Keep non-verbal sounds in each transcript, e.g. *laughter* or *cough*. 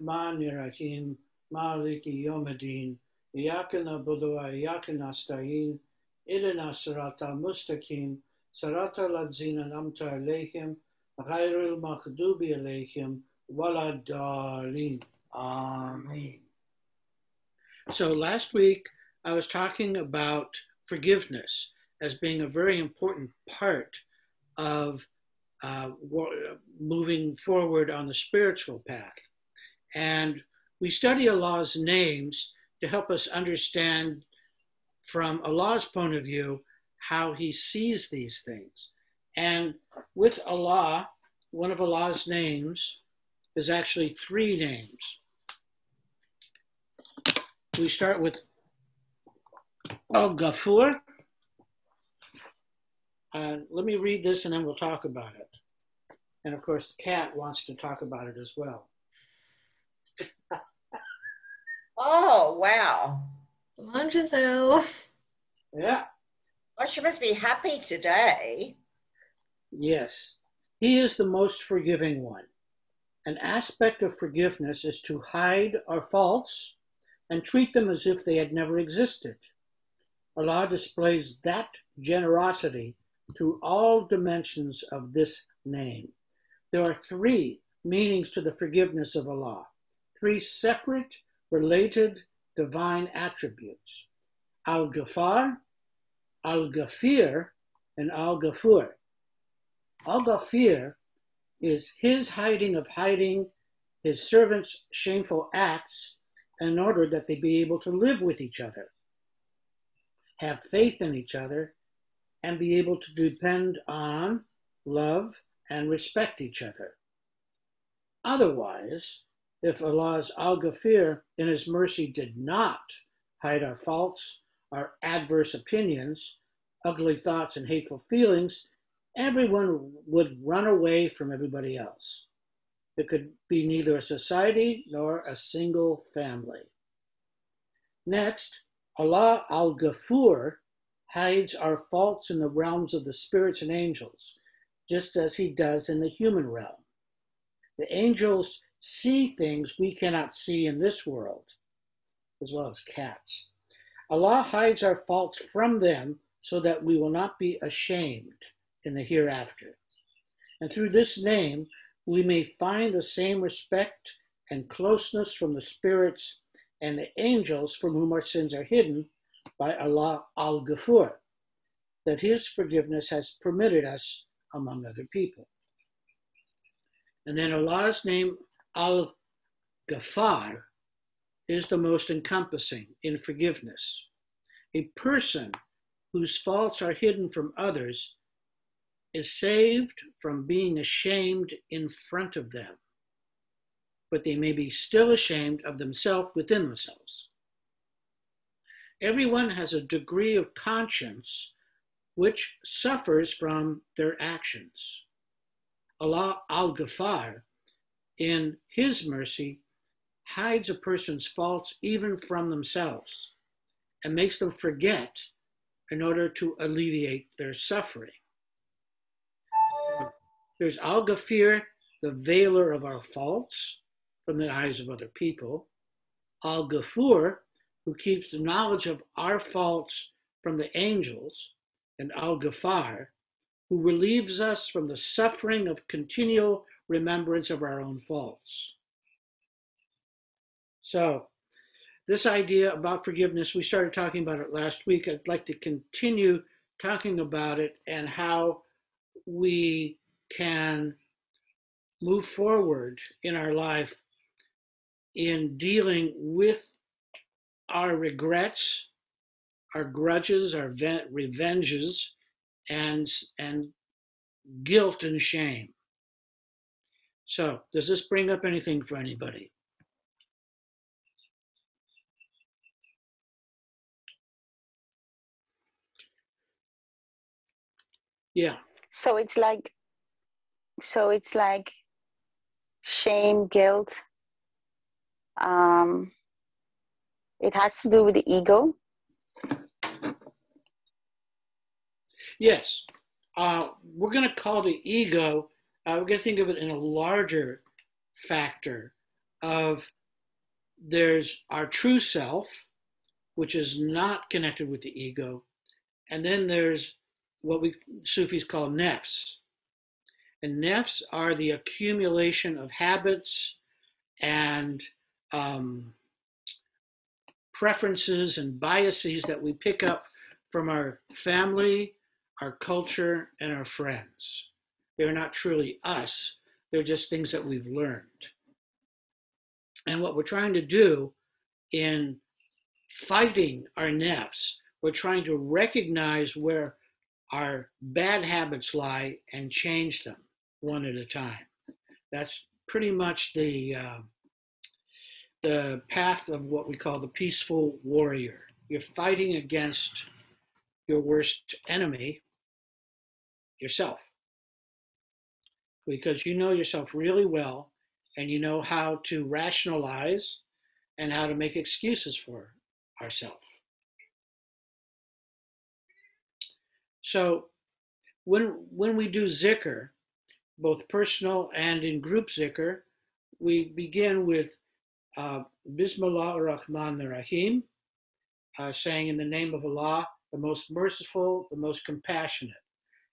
Rahman Rahim, Maliki Iyakana Budua, Iyakana Stain, Idina Sarata Mustakim, Sarata Ladzina Namta Aleihim, Ghairul Makhdubi Aleihim, Wala Dalin. Amen. So last week I was talking about forgiveness as being a very important part of uh, moving forward on the spiritual path. And we study Allah's names to help us understand from Allah's point of view how he sees these things. And with Allah, one of Allah's names is actually three names. We start with Al Ghafur. Uh, let me read this and then we'll talk about it. And of course, the cat wants to talk about it as well. Oh, wow. Hello, Giselle. Yeah. Well, she must be happy today. Yes. He is the most forgiving one. An aspect of forgiveness is to hide our faults and treat them as if they had never existed. Allah displays that generosity through all dimensions of this name. There are three meanings to the forgiveness of Allah, three separate, related divine attributes Al Ghafar, Al Ghafir, and Al Ghafur. Al Ghafir is his hiding of hiding his servants' shameful acts in order that they be able to live with each other, have faith in each other, and be able to depend on, love, and respect each other. Otherwise, if Allah's Al Ghafir in His mercy did not hide our faults, our adverse opinions, ugly thoughts, and hateful feelings, everyone would run away from everybody else. It could be neither a society nor a single family. Next, Allah Al Ghafur hides our faults in the realms of the spirits and angels just as he does in the human realm. The angels see things we cannot see in this world, as well as cats. Allah hides our faults from them so that we will not be ashamed in the hereafter. And through this name, we may find the same respect and closeness from the spirits and the angels from whom our sins are hidden by Allah al Ghafur, that His forgiveness has permitted us among other people. And then Allah's name, Al Ghafar, is the most encompassing in forgiveness. A person whose faults are hidden from others is saved from being ashamed in front of them, but they may be still ashamed of themselves within themselves. Everyone has a degree of conscience which suffers from their actions. Allah al Ghafar, in His mercy, hides a person's faults even from themselves and makes them forget in order to alleviate their suffering. There's Al Ghafir, the veiler of our faults from the eyes of other people, Al Ghafur, who keeps the knowledge of our faults from the angels, and Al Ghafar, who relieves us from the suffering of continual remembrance of our own faults. So, this idea about forgiveness, we started talking about it last week. I'd like to continue talking about it and how we can move forward in our life in dealing with our regrets our grudges, our revenges, and, and guilt and shame. So, does this bring up anything for anybody? Yeah. So it's like, so it's like shame, guilt. Um, it has to do with the ego. Yes. Uh, we're going to call the ego, uh, we're going to think of it in a larger factor of there's our true self, which is not connected with the ego, and then there's what we Sufis call nefs. And nefs are the accumulation of habits and um, preferences and biases that we pick up from our family, our culture, and our friends. They're not truly us, they're just things that we've learned. And what we're trying to do in fighting our nefs, we're trying to recognize where our bad habits lie and change them one at a time. That's pretty much the uh, the path of what we call the peaceful warrior. You're fighting against your worst enemy, yourself, because you know yourself really well and you know how to rationalize and how to make excuses for ourselves. So when when we do zikr, both personal and in group zikr, we begin with uh, Bismillah ar-Rahman ar-Rahim, uh, saying in the name of Allah, the most merciful, the most compassionate.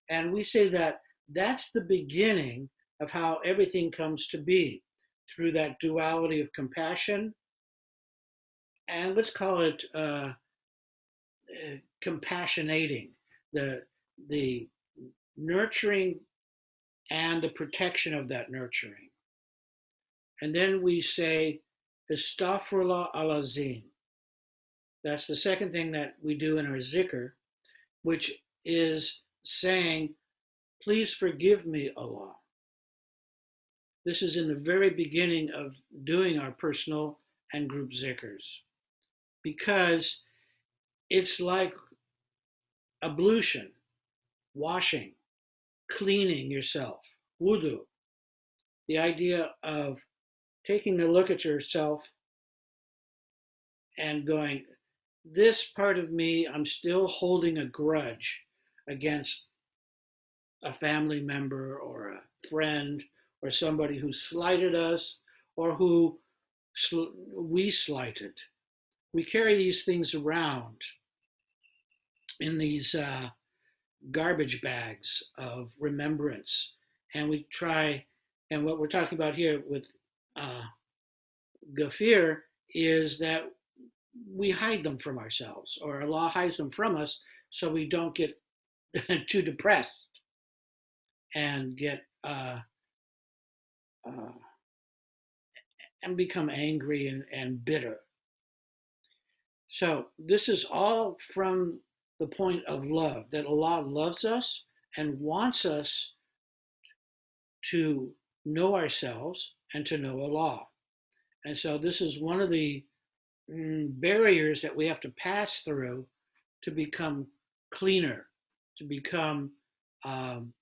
And we say that that's the beginning of how everything comes to be through that duality of compassion and let's call it uh, uh, compassionating the the nurturing and the protection of that nurturing. And then we say Astaghfirullah al-Azim. That's the second thing that we do in our zikr, which is saying, please forgive me, Allah. This is in the very beginning of doing our personal and group zikrs because it's like ablution, washing, cleaning yourself, wudu. The idea of taking a look at yourself and going, this part of me, I'm still holding a grudge against a family member or a friend or somebody who slighted us or who sl- we slighted. We carry these things around in these uh, garbage bags of remembrance. And we try, and what we're talking about here with uh, Ghafir is that we hide them from ourselves, or Allah hides them from us so we don't get *laughs* too depressed and get uh, uh, and become angry and, and bitter. So this is all from the point of love that Allah loves us and wants us to know ourselves and to know Allah. And so this is one of the mm, barriers that we have to pass through to become cleaner, to become um,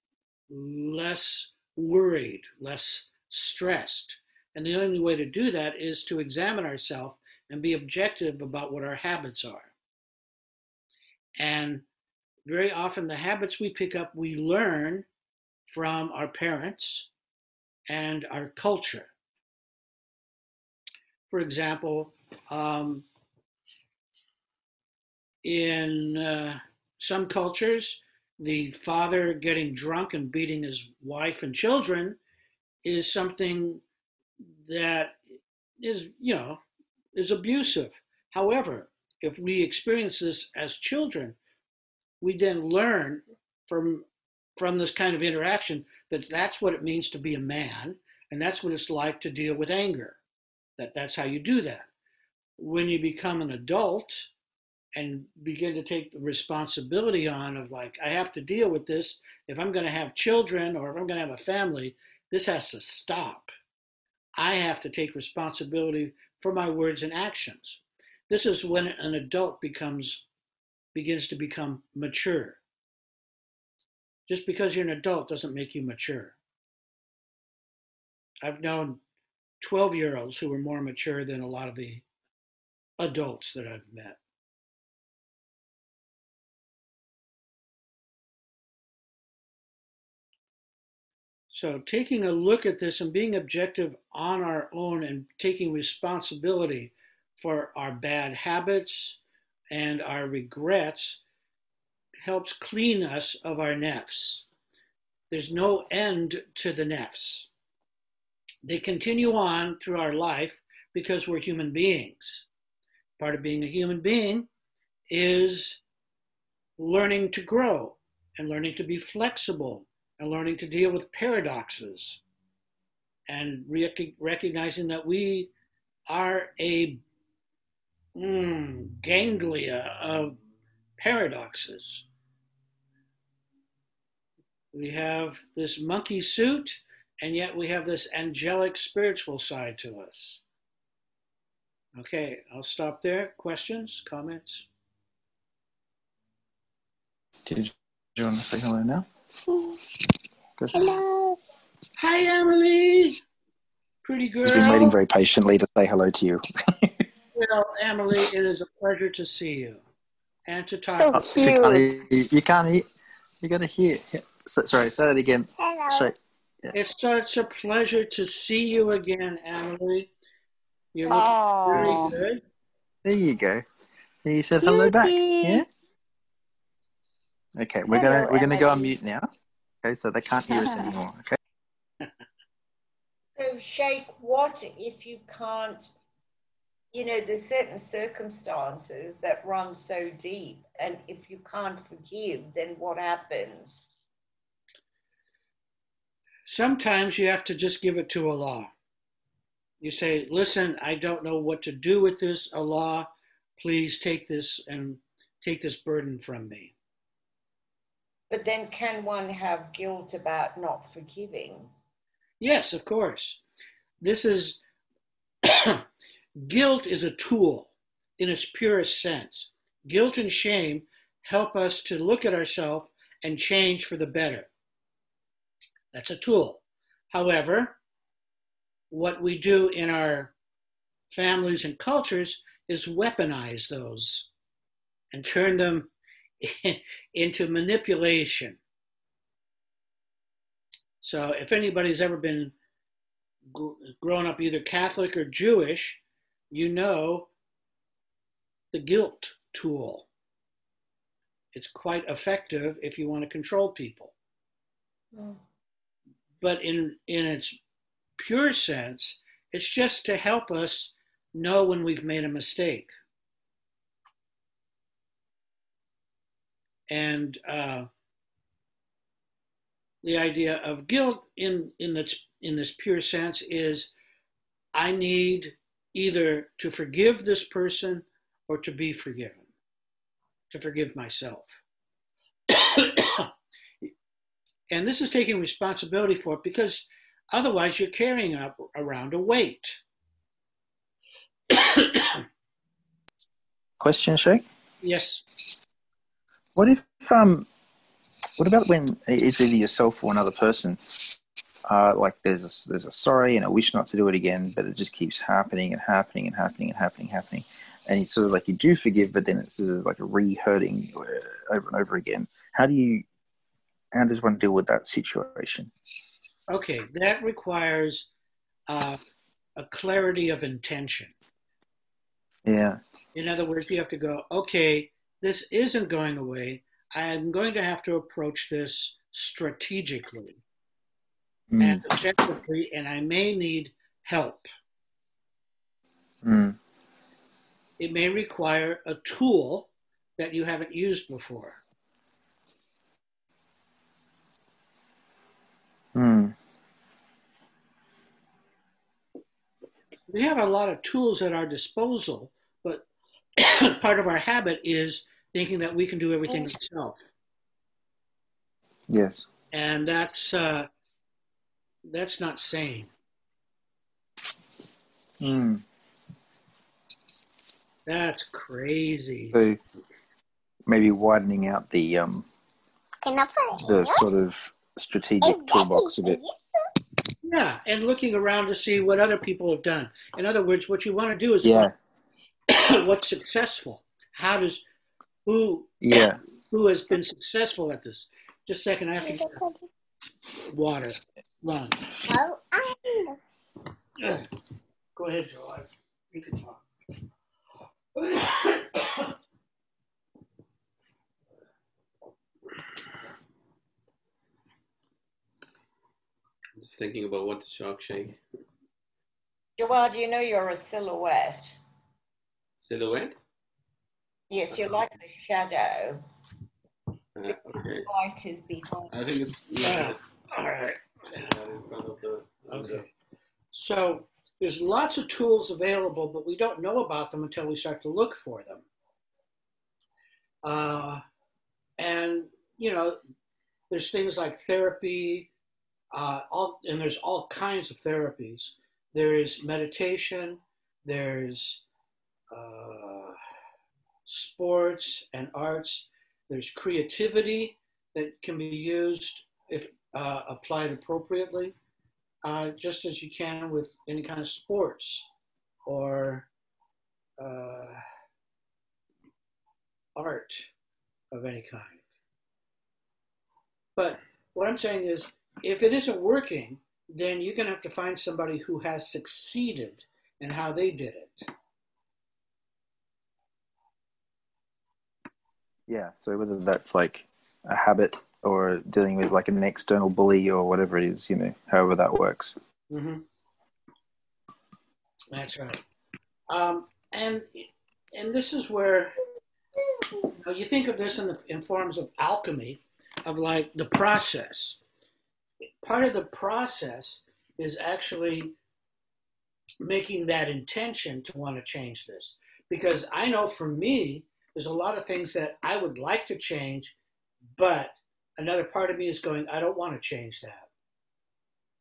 less worried, less stressed. And the only way to do that is to examine ourselves and be objective about what our habits are. And very often, the habits we pick up, we learn from our parents and our culture. For example, um, in uh, some cultures, the father getting drunk and beating his wife and children is something that is, you know, is abusive. However, if we experience this as children, we then learn from from this kind of interaction that that's what it means to be a man and that's what it's like to deal with anger that that's how you do that when you become an adult and begin to take the responsibility on of like i have to deal with this if i'm going to have children or if i'm going to have a family this has to stop i have to take responsibility for my words and actions. This is when an adult becomes begins to become mature. Just because you're an adult doesn't make you mature. I've known 12 year olds who were more mature than a lot of the adults that I've met. So, taking a look at this and being objective on our own and taking responsibility for our bad habits and our regrets helps clean us of our nefs. There's no end to the nefs. They continue on through our life because we're human beings. Part of being a human being is learning to grow and learning to be flexible and learning to deal with paradoxes and rec- recognizing that we are a mm, ganglia of paradoxes. We have this monkey suit, and yet we have this angelic spiritual side to us. Okay, I'll stop there. Questions, comments? Did you want to say hello now? Good. Hello. Hi, Emily. Pretty girl. He's been waiting very patiently to say hello to you. Well, Emily, it is a pleasure to see you and to talk. So Oh, see, cute. I- you can't hear. You got to hear. Sorry, say that again. Hello. Sorry. It's such a pleasure to see you again, Emily. You look very Oh, good. There you go. You said hello back. Yeah. Okay, we're Hello, gonna we're gonna go on mute now. Okay, so they can't hear us *laughs* anymore. Okay. So, Sheikh, what if you can't, you know, there's certain circumstances that run so deep, and if you can't forgive, then what happens? Sometimes you have to just give it to Allah. You say, Listen, I don't know what to do with this. Allah, please take this and take this burden from me. But then, can one have guilt about not forgiving? Yes, of course. This is *clears throat* guilt is a tool in its purest sense. Guilt and shame help us to look at ourselves and change for the better. That's a tool. However, what we do in our families and cultures is weaponize those and turn them *laughs* into manipulation. So, if anybody's ever been gr- grown up either Catholic or Jewish, you know the guilt tool. It's quite effective if you want to control people. Mm. But in, in its pure sense, it's just to help us know when we've made a mistake. And uh, the idea of guilt in in this in this pure sense is I need either to forgive this person or to be forgiven, to forgive myself. *coughs* and this is taking responsibility for it because otherwise you're carrying up around a weight. *coughs* Question, Shay. yes. What if um, what about when it's either yourself or another person? Uh, like there's a, there's a sorry and a wish not to do it again, but it just keeps happening and happening and happening and happening, happening, and it's sort of like you do forgive, but then it's sort of like a re-hurting uh, over and over again. How do you, how does one deal with that situation? Okay, that requires uh, a clarity of intention. Yeah, In other words, you have to go, okay, this isn't going away. I am going to have to approach this strategically Mm, and objectively, and I may need help. mm, It may require a tool that you haven't used before. mm. We have a lot of tools at our disposal, but *coughs* part of our habit is thinking that we can do everything ourselves. Yes. and that's uh, that's not sane. Mm. That's crazy. So maybe widening out the um the sort of strategic toolbox a bit. Yeah, and looking around to see what other people have done. In other words, what you want to do is Yeah, find *coughs* what's successful. How does who yeah. who has been successful at this? Just a second, I have to get water. run. Oh, I Yeah. *coughs* Go ahead, Joe. I- You can talk. I'm just thinking about what to shock shake. Joelle, do you know you're a silhouette? Silhouette? Yes, you're like the shadow. Uh, okay. Light is behind. I think it's Yeah. yeah. All right. right in front of the. of the- Okay. So there's lots of tools available, but we don't know about them until we start to look for them. Uh, and you know, there's things like therapy, uh, all, and there's all kinds of therapies. There is meditation. There's uh, sports and arts. There's creativity that can be used if uh, applied appropriately uh, just as you can with any kind of sports or uh, art of any kind. But what I'm saying is, if it isn't working, then you're going to have to find somebody who has succeeded and how they did it. Yeah. So whether that's like a habit or dealing with like an external bully or whatever it is, you know, however that works. Mm-hmm. That's right. Um, and and this is where you, know, you think of this in the in forms of alchemy, of like the process. Part of the process is actually making that intention to want to change this, because I know for me, there's a lot of things that I would like to change, but another part of me is going, I don't want to change that.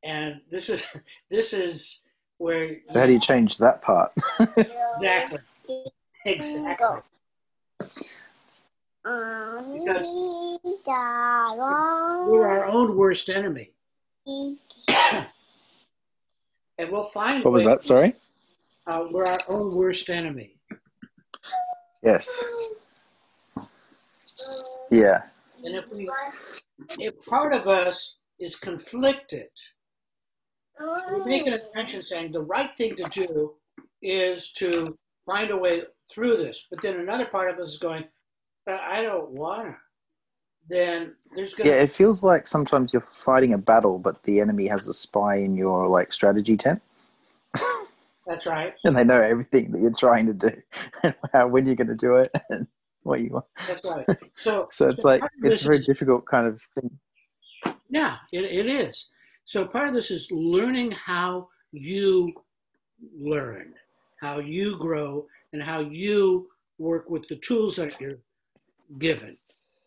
And this is *laughs* this is where So how do you change that part? *laughs* Exactly. exactly Because we're our own worst enemy, *coughs* and we'll find what was that? Sorry. Uh, we're our own worst enemy. Yes. Yeah. And if we, if part of us is conflicted, we make an intention saying the right thing to do is to find a way through this. But then another part of us is going, but I don't want to. Then there's going Yeah, it feels like sometimes you're fighting a battle, but the enemy has a spy in your like strategy tent, *laughs* that's right. and they know everything that you're trying to do, *laughs* and how when you're going to do it, and what you want. That's right. *laughs* So, So it's like it's a very is- difficult kind of thing. Yeah, it, it is. So part of this is learning how you learn, how you grow, and how you work with the tools that you're given.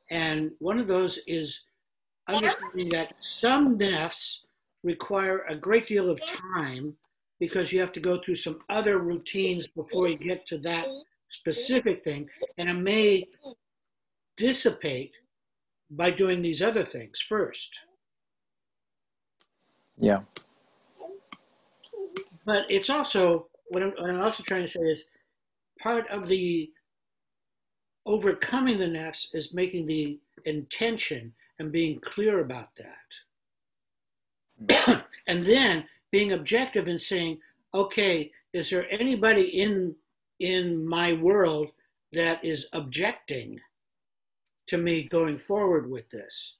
And one of those is understanding that some nefs require a great deal of time because you have to go through some other routines before you get to that specific thing. And it may dissipate by doing these other things first. Yeah. But it's also what I'm, what I'm also trying to say is part of the overcoming the nefs is making the intention and being clear about that. Mm. *clears throat* and then being objective and saying, okay, is there anybody in in my world that is objecting to me going forward with this?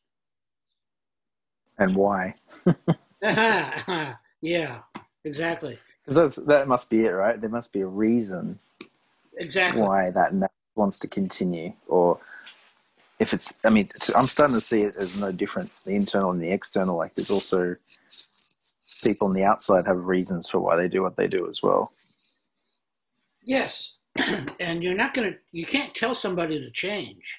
And why? *laughs* yeah, exactly. Because that must be it, right? There must be a reason Exactly. why that wants to continue, or if it's. I mean, I'm starting to see it as no different. The internal and the external. Like there's also people on the outside have reasons for why they do what they do as well. Yes. *clears throat* and you're not going to, you can't tell somebody to change.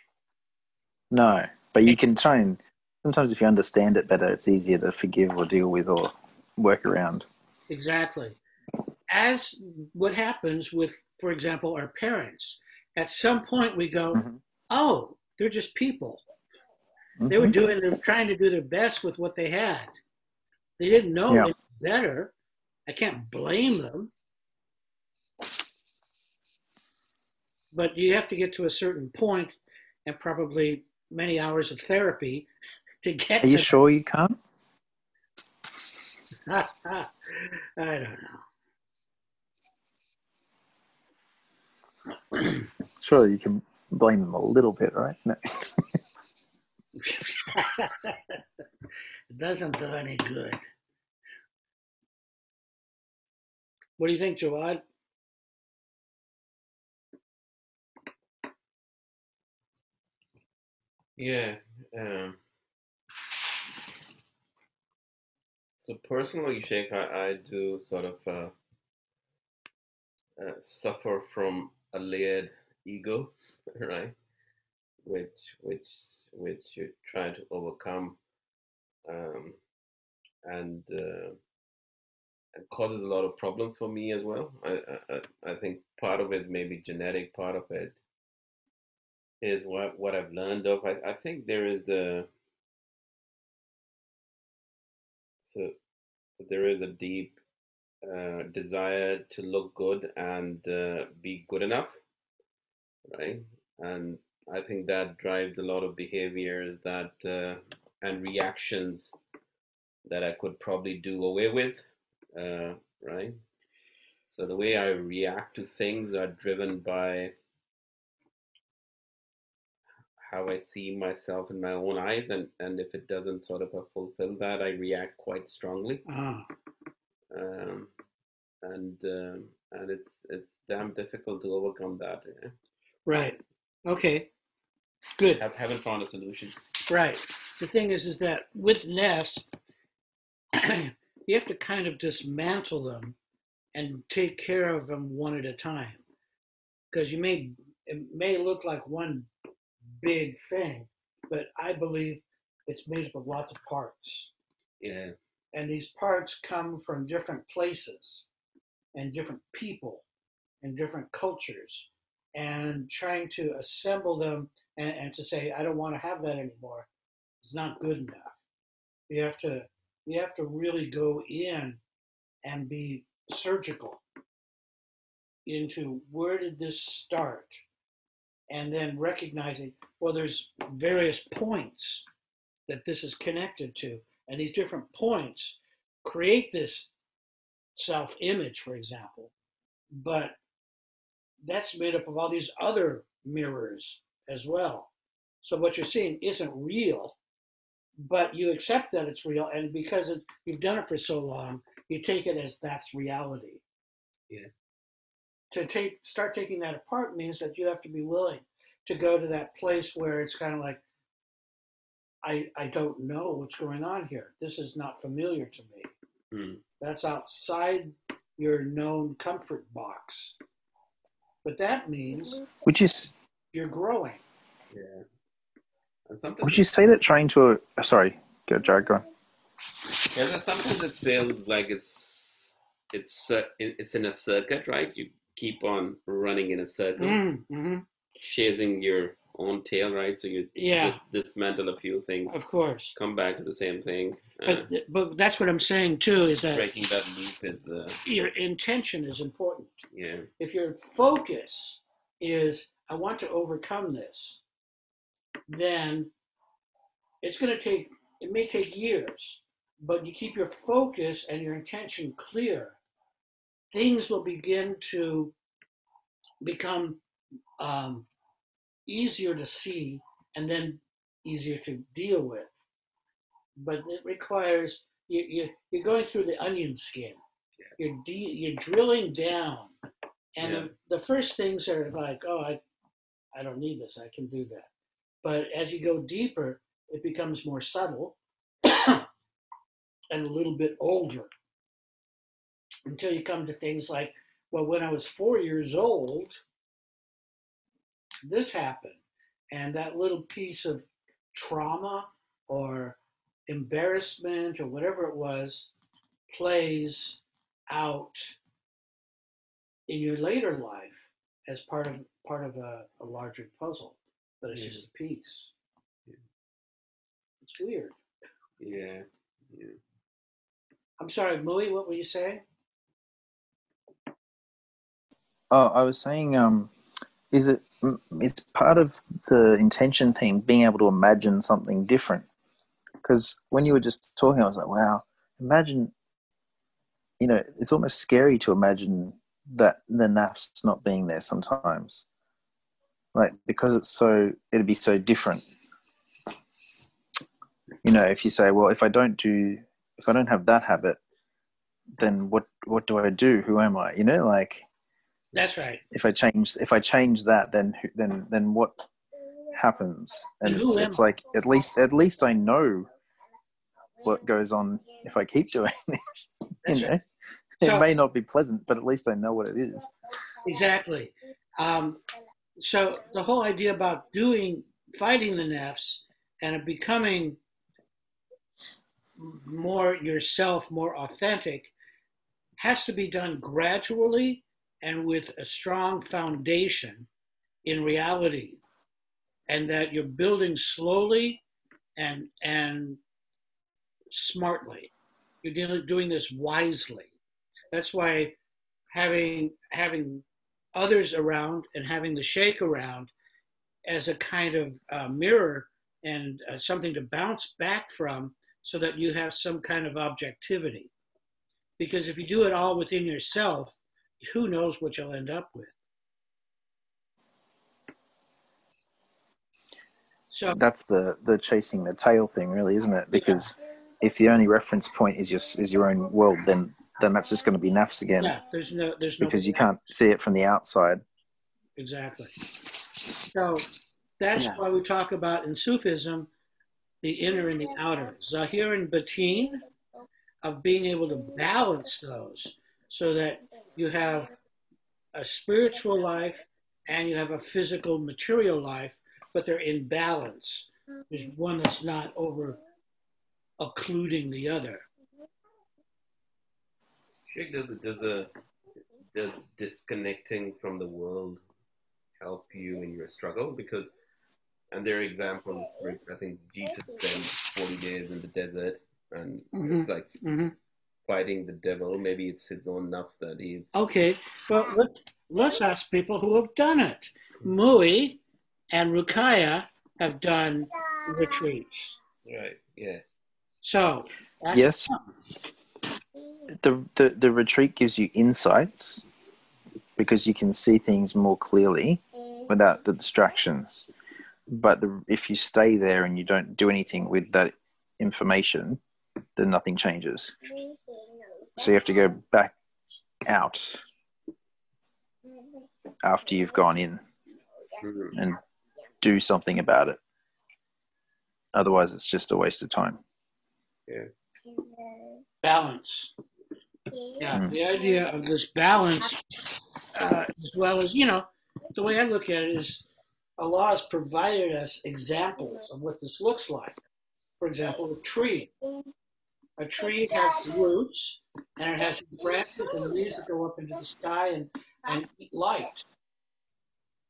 No, but you can try and sometimes if you understand it better, it's easier to forgive or deal with or work around. Exactly. As what happens with, for example, our parents, at some point we go, Mhm. oh, they're just people. They were Mhm. doing, they were trying to do their best with what they had. They didn't know Yeah. any better. I can't blame them. But you have to get to a certain point and probably many hours of therapy *laughs* to get Are you sure you can't? *laughs* I don't know. *clears throat* Surely you can blame them a little bit, right? *laughs* No. It *laughs* doesn't do any good. What do you think, Jawad? Yeah. Um, so personally, Sheikh, I, I do sort of uh, uh, suffer from a layered ego, *laughs* right? Which which which you try to overcome, um, and uh, it causes a lot of problems for me as well. I, I I think part of it may be genetic, part of it is what what I've learned of. I, I think there is a so there is a deep uh, desire to look good and uh, be good enough, right? And I think that drives a lot of behaviors that uh, and reactions that I could probably do away with, uh, right? So the way I react to things are driven by how I see myself in my own eyes, and and if it doesn't sort of fulfill that, I react quite strongly. Ah, Um, and um, and it's it's damn difficult to overcome that. eh? right. Okay. Good. Have, haven't found a solution. Right. The thing is, is that with nefs, *clears throat* you have to kind of dismantle them and take care of them one at a time, because you may it may look like one big thing, but I believe it's made up of lots of parts, Yeah, and these parts come from different places, and different people, and different cultures, and trying to assemble them and, and to say I don't want to have that anymore is not good enough. You have to you have to really go in and be surgical into where did this start and then recognizing well there's various points that this is connected to and these different points create this self image for example but that's made up of all these other mirrors as well. So what you're seeing isn't real but you accept that it's real and because it, you've done it for so long you take it as that's reality. Yeah. to take start taking that apart means that you have to be willing to go to that place where it's kind of like i i don't know what's going on here. This is not familiar to me. Hmm. that's outside your known comfort box but that means Would you you're growing yeah. And sometimes would you say that trying to? Uh, sorry, go Jared. Go on. Yeah, so sometimes it feels like it's it's uh, it's in a circuit, right? You keep on running in a circle, mm-hmm. Chasing your own tail, right? So you Yeah. dis- dismantle a few things, of course come back to the same thing. Uh, but but that's what i'm saying too is that breaking that loop is, uh, your intention is important yeah, if your focus is i want to overcome this then it's going to take it may take years but you keep your focus and your intention clear things will begin to become um, easier to see and then easier to deal with. But it requires you, you, you're going through the onion skin. You're de- you're drilling down. And Yeah. the, the first things are like oh I, I don't need this. I can do that. But as you go deeper it becomes more subtle and a little bit older. Until you come to things like well when i was four years old this happened and that little piece of trauma or embarrassment or whatever it was plays out in your later life as part of part of a, a larger puzzle but it's Yeah. just a piece Yeah. it's weird yeah, yeah. i'm sorry Mui, what were you saying Oh, I was saying, um, is it? It's part of the intention thing, being able to imagine something different. Because when you were just talking, I was like, wow, imagine you know, it's almost scary to imagine that the nafs not being there sometimes. Like because it's so, it'd be so different. You know, if you say, well, if I don't do, if I don't have that habit, then what what do I do? Who am I? You know, like That's right. if I change if I change that, then who- then then what happens? And it's, it's like at least at least I know what goes on if I keep doing *laughs* this. That's you know, right. it So- may not be pleasant, but at least I know what it is. Exactly. Um, so the whole idea about doing fighting the nafs and becoming more yourself, more authentic, has to be done gradually and with a strong foundation in reality, and that you're building slowly and and smartly. You're dealing, doing this wisely. That's why having having others around and having the Sheikh around as a kind of uh, mirror and uh, something to bounce back from so that you have some kind of objectivity. Because if you do it all within yourself, who knows what you'll end up with. So That's the the chasing the tail thing, really, isn't it? Because if the only reference point is your is your own world, then then that's just going to be nafs again yeah, there's no there's no because you can't see it from the outside. Exactly. So that's Yeah. why we talk about in Sufism the inner and the outer, Zahir and Batin, of being able to balance those so that you have a spiritual life and you have a physical material life, but they're in balance. There's one that's not over occluding the other. Sheikh, does it does a does disconnecting from the world help you in your struggle? Because and there are examples. I think Jesus spent forty days in the desert, and Mhm. it's like hmm fighting the devil. Maybe it's his own nafs that he's. Okay, well, let, let's ask people who have done it. Hmm. Mui and Rukaya have done retreats. Right. Yeah. So, ask Yes. them. The, the the retreat gives you insights because you can see things more clearly without the distractions. But the, if you stay there and you don't do anything with that information, then nothing changes. So you have to go back out after you've gone in and do something about it. Otherwise, it's just a waste of time. Yeah. balance. Yeah, Mm. the idea of this balance, uh, as well as, you know, the way I look at it is Allah has provided us examples of what this looks like. For example, a tree. A tree has roots and it has branches and leaves that go up into the sky and, and eat light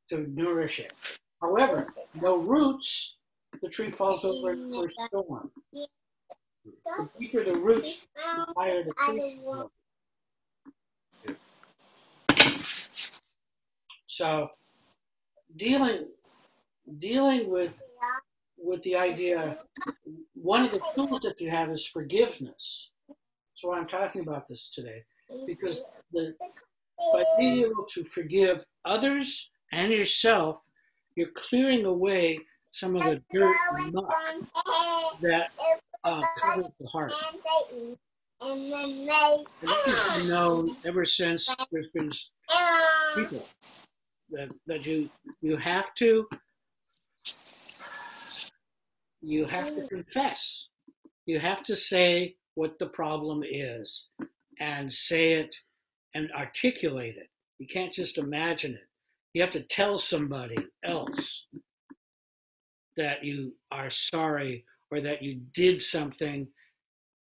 to nourish it. However, no roots, the tree falls over for a storm. The deeper the roots, the higher the tree. So, dealing dealing with with the idea, one of the tools that you have is forgiveness. Why I'm talking about this today, because the by being able to forgive others and yourself, you're clearing away some of the dirt and muck that uh, covers the heart. And this has been known ever since there's been people that, that you you have to you have to confess. You have to say what the problem is and say it and articulate it. You can't just imagine it. You have to tell somebody else that you are sorry or that you did something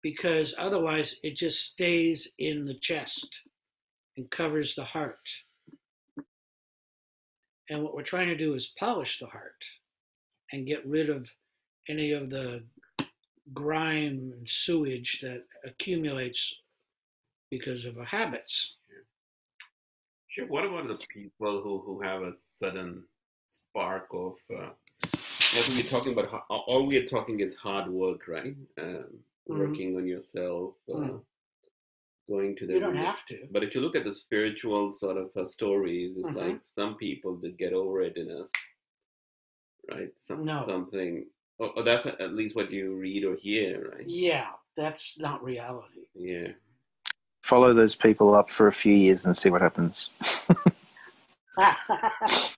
because otherwise it just stays in the chest and covers the heart. And what we're trying to do is polish the heart and get rid of any of the grime and sewage that accumulates because of our habits. Sure. What about the people who, who have a sudden spark of? Uh, as we're talking about, all we are talking is hard work, right? Um, Mhm. Working on yourself, uh, Mhm. going to the You don't have to. But if you look at the spiritual sort of uh, stories, it's Mhm. like some people that get over it in us, right? Some, No. Something. Oh, oh, that's at least what you read or hear, right? Yeah, that's not reality. Yeah. Follow those people up for a few years and see what happens. *laughs*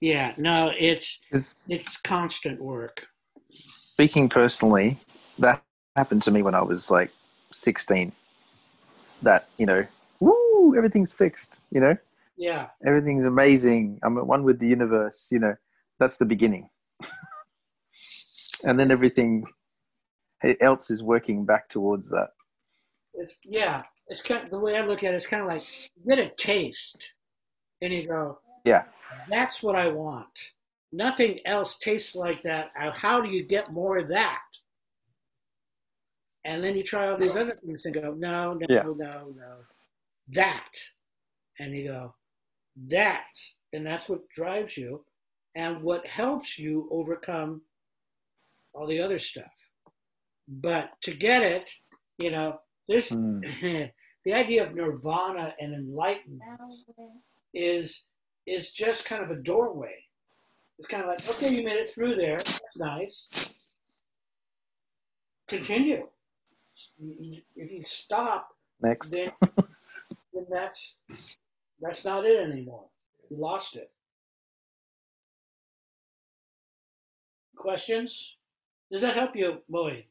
yeah, no, it's 'Cause it's constant work. speaking personally, that happened to me when I was like 16. That, you know, woo, everything's fixed, you know, Yeah, everything's amazing. I'm at one with the universe, you know, that's the beginning. *laughs* and then everything else is working back towards that. it's yeah. It's kind of, the way I look at it. It's kind of like you get a taste, and you go, Yeah. "That's what I want." Nothing else tastes like that. How do you get more of that? And then you try all these other things and go, "No, no, Yeah. no, no, that," and you go, "That," and that's what drives you, and what helps you overcome all the other stuff. But to get it, you know, there's Hmm. *clears throat* the idea of nirvana and enlightenment is is just kind of a doorway. It's kind of like, okay, you made it through there. That's nice. Continue. If you stop, Next. then, *laughs* then that's that's not it anymore. You lost it. Questions? Does that help you, Boyd?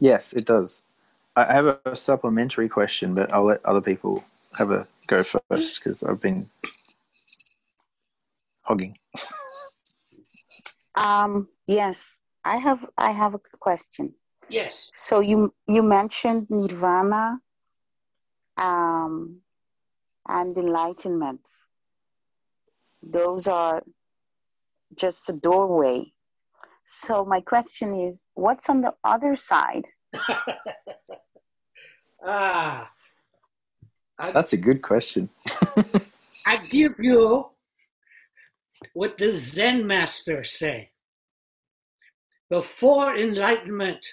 Yes, it does. I have a supplementary question, but I'll let other people have a go first because I've been hogging. Um, yes, I have. I have a question. Yes. So you you mentioned nirvana, um, and enlightenment. Those are just a doorway. So my question is, what's on the other side? *laughs* ah, I, That's a good question. *laughs* I give you what the Zen masters say. Before enlightenment,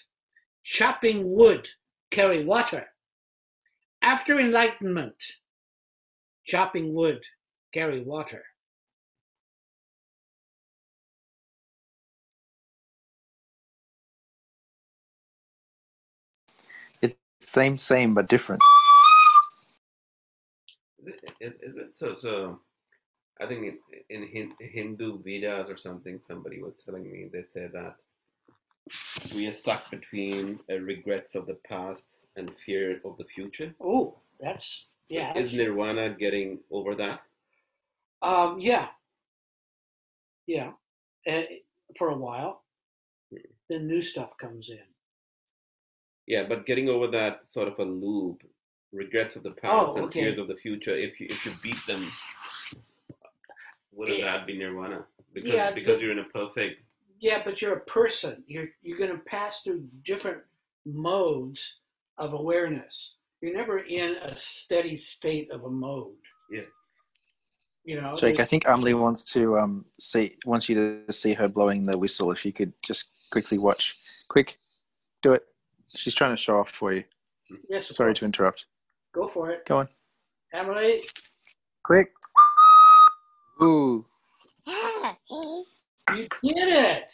chopping wood carry water. After enlightenment, chopping wood carry water. Same, same, but different. Is it, is, is it so? So, I think in, in Hindu Vedas or something, somebody was telling me they say that we are stuck between uh, regrets of the past and fear of the future. Oh, that's yeah. Is that's- Nirvana getting over that? Um, yeah, yeah. Uh, for a while, then new stuff comes in. Yeah, but getting over that sort of a loop, regrets of the past Oh, and okay. fears of the future. If you if you beat them, wouldn't Yeah. that be Nirvana? Because Yeah, because the- you're in a perfect. Yeah, but you're a person. You're you're going to pass through different modes of awareness. You're never in a steady state of a mode. Yeah. You know. Jake, I there's- think Amelie wants to um see wants you to see her blowing the whistle. If you could just quickly watch, quick, do it. She's trying to show off for you. yes, Sorry course. to interrupt. go for it, Go on, Emily. quick. Ooh, *gasps* You did it.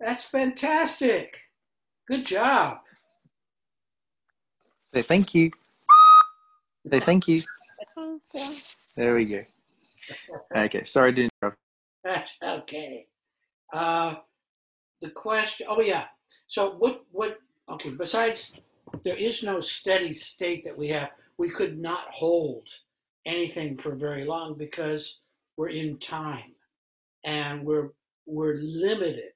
That's fantastic. Good job. say thank you. Say thank you. thank you. There we go. Okay, sorry to interrupt. That's okay. Uh, the question. Oh yeah. So what? What? Okay. Besides, there is no steady state that we have. We could not hold anything for very long because we're in time, and we're we're limited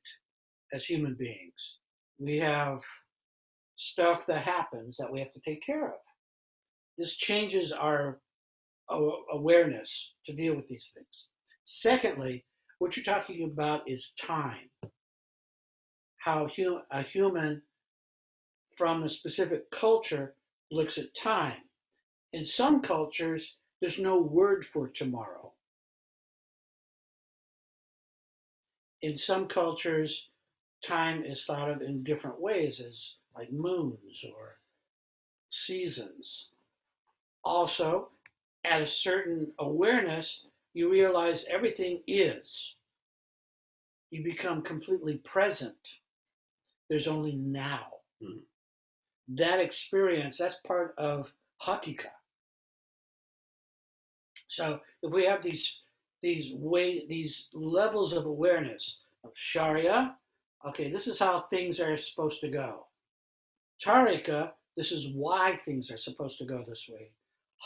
as human beings. We have stuff that happens that we have to take care of. This changes our awareness to deal with these things. Secondly, what you're talking about is time. How a human from a specific culture looks at time. In some cultures, there's no word for tomorrow. In some cultures, time is thought of in different ways as like moons or seasons. Also, at a certain awareness, you realize everything is. You become completely present. There's only now. Mhm. That experience, that's part of Hakika. So if we have these these way these levels of awareness of Sharia, okay, this is how things are supposed to go. Tarika, this is why things are supposed to go this way.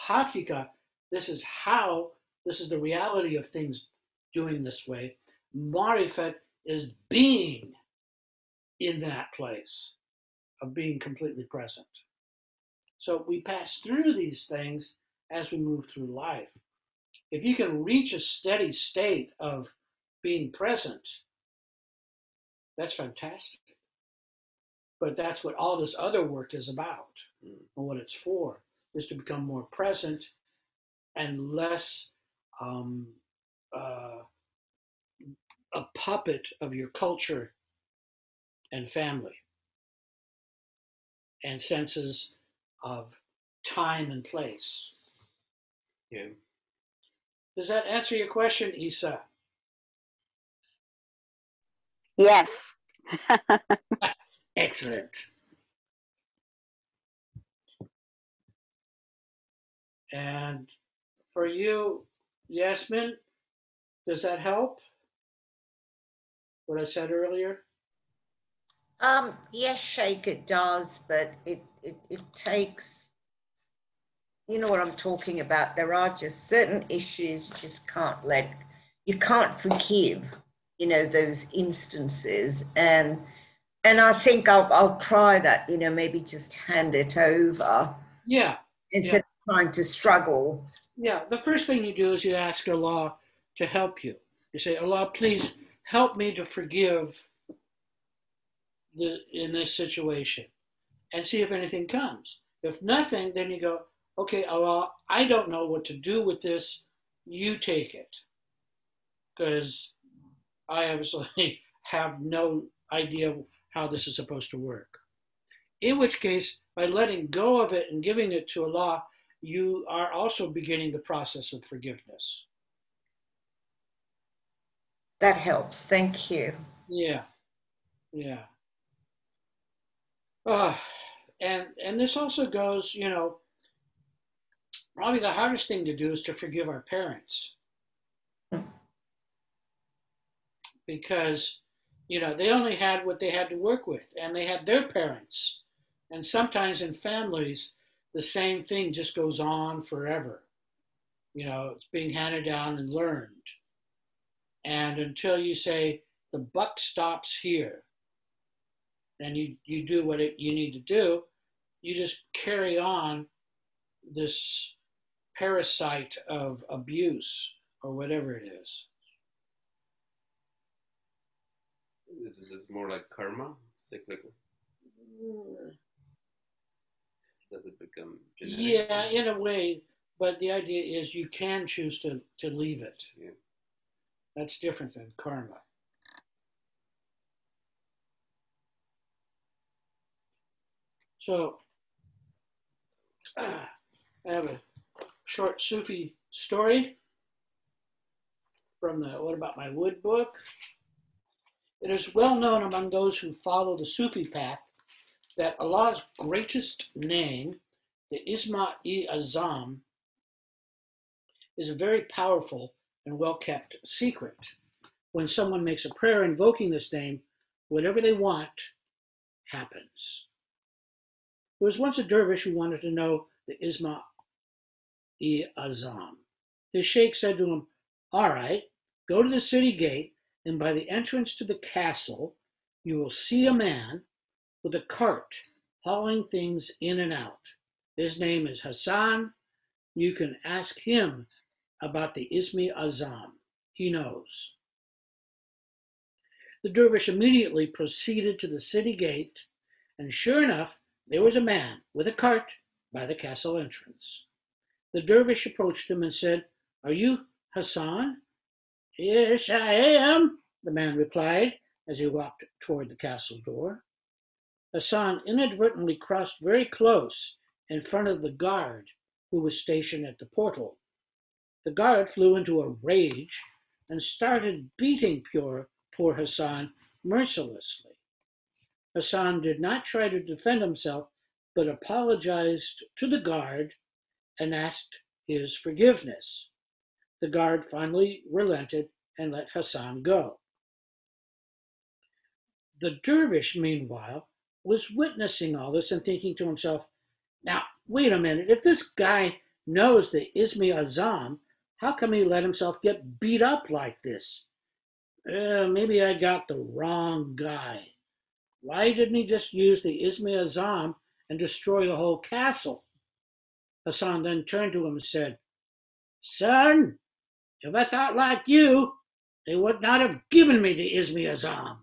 Hakika, this is how, this is the reality of things doing this way. Marifat is being in that place of being completely present. So we pass through these things as we move through life. If you can reach a steady state of being present, that's fantastic. But that's what all this other work is about Mm. and what it's for is to become more present and less um, uh, a puppet of your culture and family and senses of time and place. Yeah. Does that answer your question, Isa? Yes. *laughs* Excellent. And for you, Yasmin, does that help? What I said earlier? Um, yes, Sheikh, it does, but it, it, it takes, you know what I'm talking about. There are just certain issues you just can't let, you can't forgive, you know, those instances. And, and I think I'll, I'll try that, you know, maybe just hand it over Yeah, instead of trying to struggle. yeah. The first thing you do is you ask Allah to help you. You say, Allah, please help me to forgive the in this situation, and see if anything comes. If nothing, then you go, okay, uh, Allah, I don't know what to do with this. You take it, because I obviously *laughs* have no idea how this is supposed to work. In which case, by letting go of it and giving it to Allah, you are also beginning the process of forgiveness. That helps. Thank you. Yeah, yeah. Uh, and and this also goes, you know, probably the hardest thing to do is to forgive our parents because you know they only had what they had to work with, and they had their parents, and sometimes in families the same thing just goes on forever. You know, it's being handed down and learned. And until you say the buck stops here, and you, you do what it, you need to do, you just carry on this parasite of abuse or whatever it is. This Is this more like karma, cyclical? Does it become genetic? Yeah, in a way, but the idea is you can choose to, to leave it. Yeah. That's different than karma. So, ah, I have a short Sufi story from the What About My Wood book. It is well known among those who follow the Sufi path that Allah's greatest name, the Isma i Azam, is a very powerful and well kept secret. When someone makes a prayer invoking this name, whatever they want happens. There was once a dervish who wanted to know the Isma i Azam. His sheikh said to him, All right, go to the city gate, and by the entrance to the castle, you will see a man with a cart hauling things in and out. His name is Hassan. You can ask him about the Ismi Azam. He knows. The dervish immediately proceeded to the city gate, and sure enough, there was a man with a cart by the castle entrance. The dervish approached him and said, Are you Hassan? Yes, I am, the man replied as he walked toward the castle door. Hassan inadvertently crossed very close in front of the guard who was stationed at the portal. The guard flew into a rage and started beating poor, poor Hassan mercilessly. Hassan did not try to defend himself, but apologized to the guard and asked his forgiveness. The guard finally relented and let Hassan go. The dervish, meanwhile, was witnessing all this and thinking to himself, now, wait a minute, if this guy knows the Ismi Azam, how come he let himself get beat up like this? Uh, maybe I got the wrong guy. Why didn't he just use the Ismi Azam and destroy the whole castle? Hassan then turned to him and said, Son, if I thought like you, they would not have given me the Ismi Azam.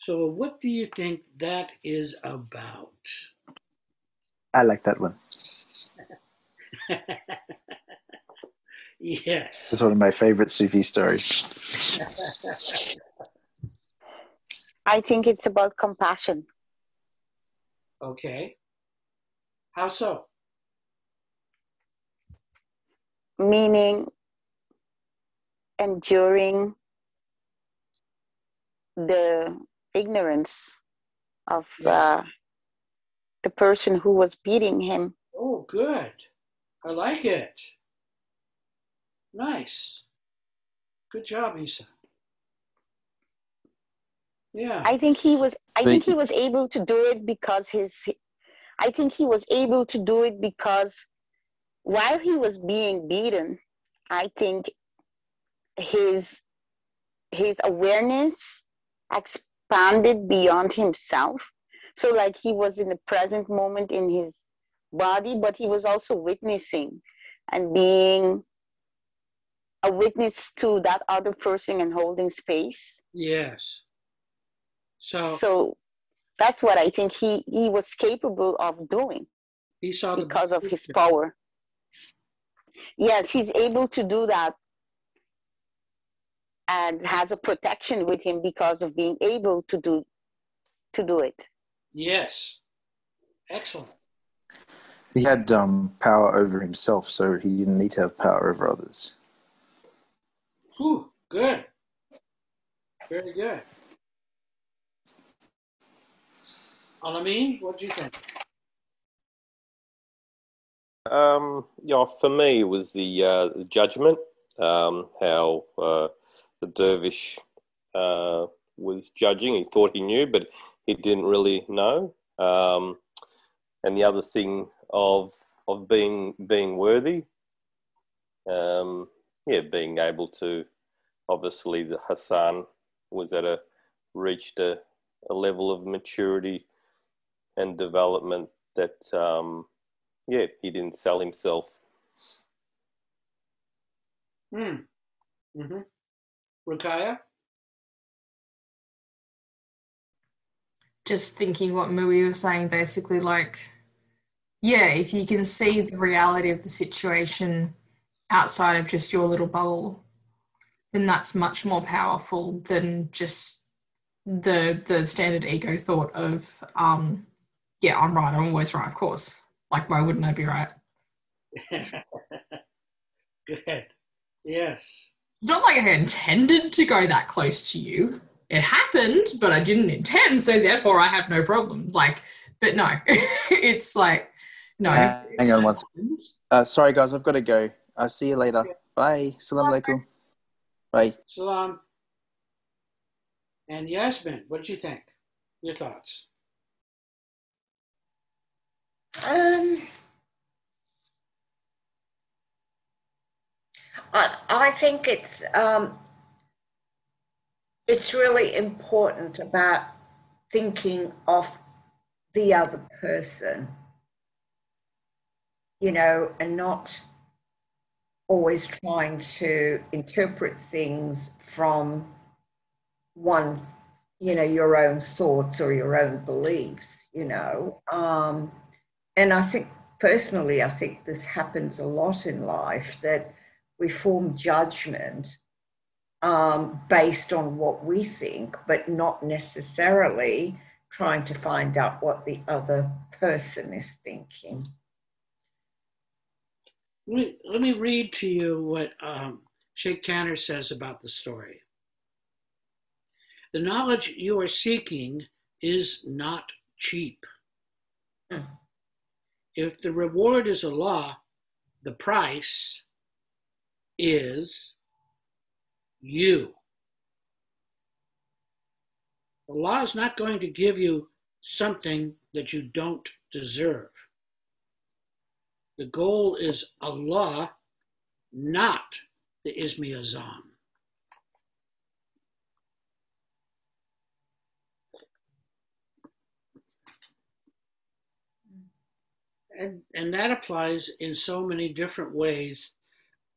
So, what do you think that is about? I like that one. Yes. It's one of my favorite Sufi stories. I think it's about compassion. Okay. How so? Meaning enduring the ignorance of uh, the person who was beating him. Oh, good. I like it. Nice. Good job, Isa. Yeah. I think he was I think he was able to do it because his I think he was able to do it because while he was being beaten, I think his his awareness expanded beyond himself. So like he was in the present moment in his body, but he was also witnessing and being a witness to that other person and holding space. yes. So, so that's what I think he, he was capable of doing he saw because of his power. Yes, he's able to do that and has a protection with him because of being able to do to do it. Yes. Excellent. He had um, power over himself, so he didn't need to have power over others. Whew, good. Very good. Alameen, what do you think? Um, yeah, for me, it was the, uh, the judgment, um, how uh, the dervish uh, was judging. He thought he knew, but he didn't really know. Um, and the other thing of of being being worthy, um, yeah, being able to, obviously, the Hassan was at a reached a, a level of maturity and development that. Um, yeah, he didn't sell himself. Hmm. Mm-hmm. Rukaya? Just thinking what Mui was saying, basically, like, yeah, if you can see the reality of the situation outside of just your little bubble, then that's much more powerful than just the the standard ego thought of, um, yeah, I'm right, I'm always right, of course. Like, why wouldn't I be right? *laughs* Good. Yes. It's not like I intended to go that close to you. It happened, but I didn't intend, so therefore I have no problem. Like, but no, *laughs* it's like, no. Uh, hang on one second. *laughs* Uh, sorry, guys, I've got to go. I'll see you later. Bye. Salam alaikum. Bye. Salam. And Yasmin, what do you think? Your thoughts? Um, I, I think it's um, it's really important about thinking of the other person, you know, and not always trying to interpret things from one, you know, your own thoughts or your own beliefs, you know. Um, and I think personally, I think this happens a lot in life that we form judgment um, based on what we think, but not necessarily trying to find out what the other person is thinking. Let me, let me read to you what um, Sheikh Tanner says about the story. The knowledge you are seeking is not cheap. Hmm. If the reward is Allah, the price is you. Allah is not going to give you something that you don't deserve. The goal is Allah, not the Ismi Azam. And, and that applies in so many different ways,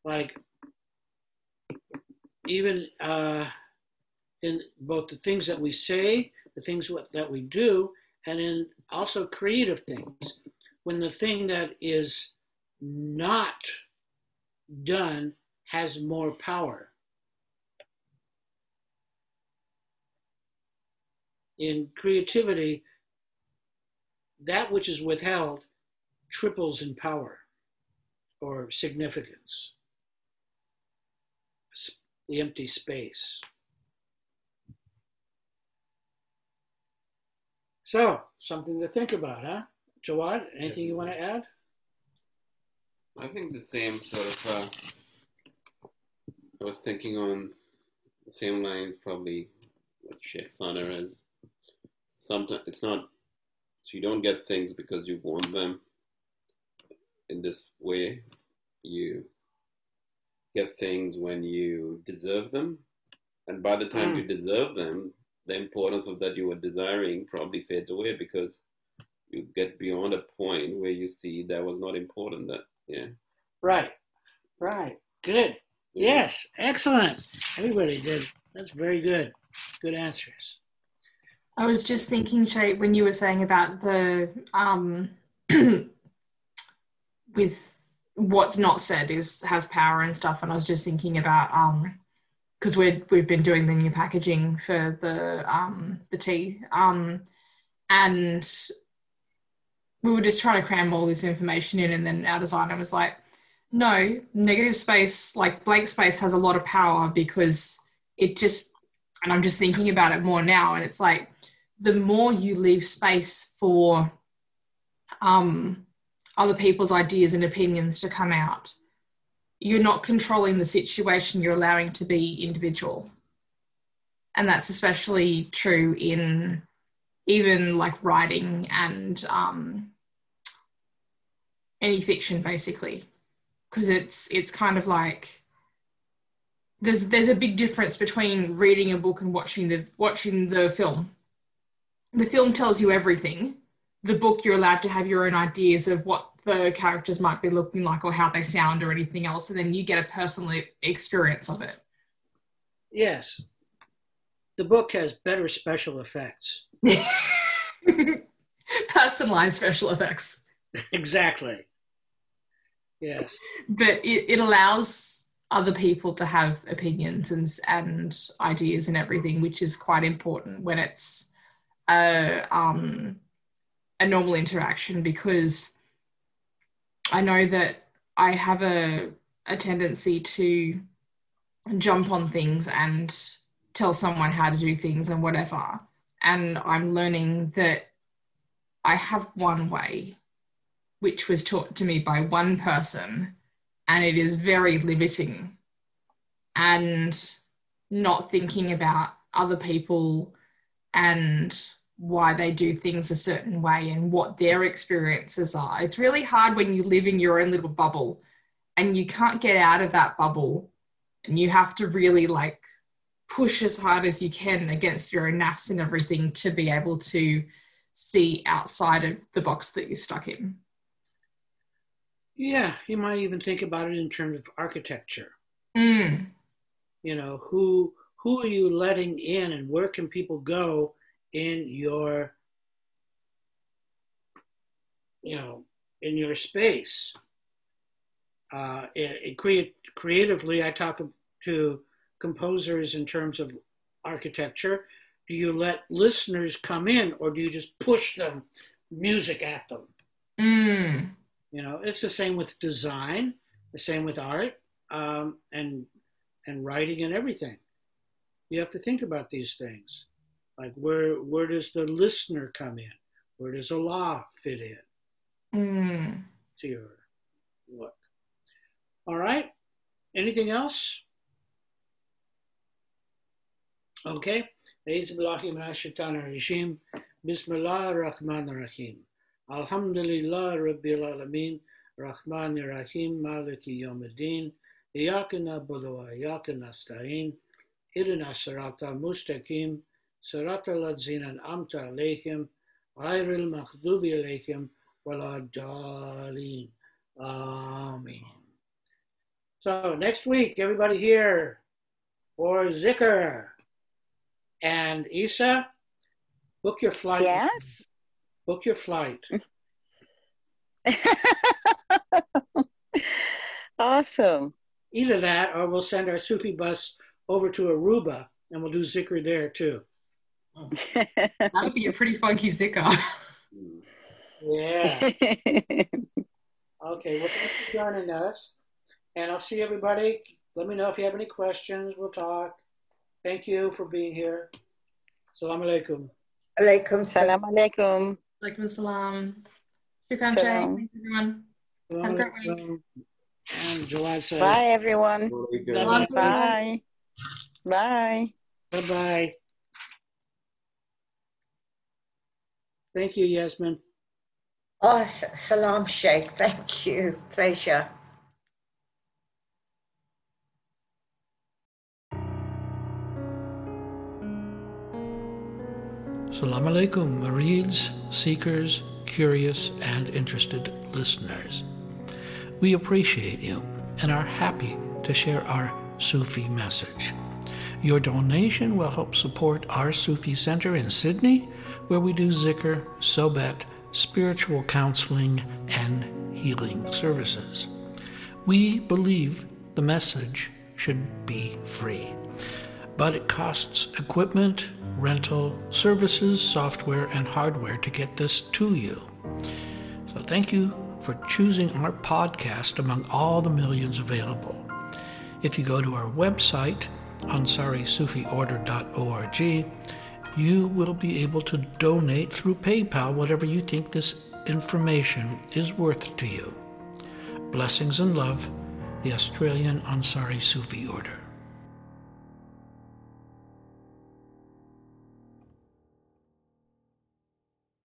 like even uh, in both the things that we say, the things that we do, and in also creative things. When the thing that is not done has more power. In creativity, that which is withheld triples in power or significance. The empty space. So, something to think about, huh? Jawad, anything you want to add? I think the same sort of. Uh, I was thinking on the same lines, probably what Sheikh Tanner is. Sometimes it's not. So you don't get things because you want them. In this way, you get things when you deserve them, and by the time Mm. you deserve them, the importance of that you were desiring probably fades away because you get beyond a point where you see that was not important. That yeah. Right, right. Good. Yes, excellent. Everybody did. That's very good. Good answers. I was just thinking, Shay, when you were saying about the um, *clears throat* with what's not said is has power and stuff, and I was just thinking about um, because we we've been doing the new packaging for the um the tea um, and we were just trying to cram all this information in, and then our designer was like, "No, negative space, like blank space, has a lot of power because it just." And I'm just thinking about it more now, and it's like the more you leave space for um, other people's ideas and opinions to come out, you're not controlling the situation, you're allowing to be individual. And that's especially true in even like writing and um, any fiction, basically, because it's it's kind of like there's there's a big difference between reading a book and watching the watching the film the film tells you everything. The book, you're allowed to have your own ideas of what the characters might be looking like or how they sound or anything else, and then you get a personal experience of it. Yes. The book has better special effects. *laughs* Personalized special effects. *laughs* exactly. Yes. But it, it allows other people to have opinions and, and ideas and everything, which is quite important when it's a, um, a normal interaction because I know that I have a, a tendency to jump on things and tell someone how to do things and whatever. And I'm learning that I have one way, which was taught to me by one person, and it is very limiting. And not thinking about other people and why they do things a certain way and what their experiences are. It's really hard when you live in your own little bubble and you can't get out of that bubble and you have to really like push as hard as you can against your own nafs and everything to be able to see outside of the box that you're stuck in. Yeah, you might even think about it in terms of architecture. Mm. You know, who who are you letting in and where can people go in your you know in your space. Uh, it, it create, creatively, I talk to composers in terms of architecture. Do you let listeners come in, or do you just push them music at them? Mm. You know, it's the same with design, the same with art, um, and and writing and everything. You have to think about these things, like where where does the listener come in? Where does Allah fit in Mm. to your look? All right. Anything else? Okay. Bismillah ar-Rahman ar-Rahim. Alhamdulillah Rabbil Alameen. Rahman ar-Rahim. Maliki Yawmiddin. Iyaka na'budu wa iyaka nasta'in. Ihdina sirata mustaqim. Sirata ladzina an'amta alayhim. غير المغضوب عليهم ولا الضالين. Amen. So next week, everybody here for Zikr. And Isa, book your flight. Yes. Book your flight. *laughs* awesome. Either that or we'll send our Sufi bus over to Aruba and we'll do Zikr there too. That would be a pretty funky zikr. Yeah. *laughs* Okay. Well, thanks for joining us. And I'll see everybody. Let me know if you have any questions. We'll talk. Thank you for being here. Salam alaikum. Alaikum salam. Salam alaikum. Alaikum salam. Shukran, Salam. Thanks, everyone. Salam Have a great week. alaikum. And Jawad says, Bye, everyone. Salam. Bye. Bye. bye bye. Thank you, Yasmin. Oh, salam, Sheikh. Thank you. Pleasure. Salam alaikum, Murids, seekers, curious, and interested listeners. We appreciate you and are happy to share our Sufi message. Your donation will help support our Sufi Center in Sydney, where we do zikr, sobat, spiritual counseling, and healing services. We believe the message should be free but it costs equipment, rental, services, software, and hardware to get this to you. So thank you for choosing our podcast among all the millions available. If you go to our website, ansarisufiorder.org, you will be able to donate through PayPal whatever you think this information is worth to you. Blessings and love, the Australian Ansari Sufi Order.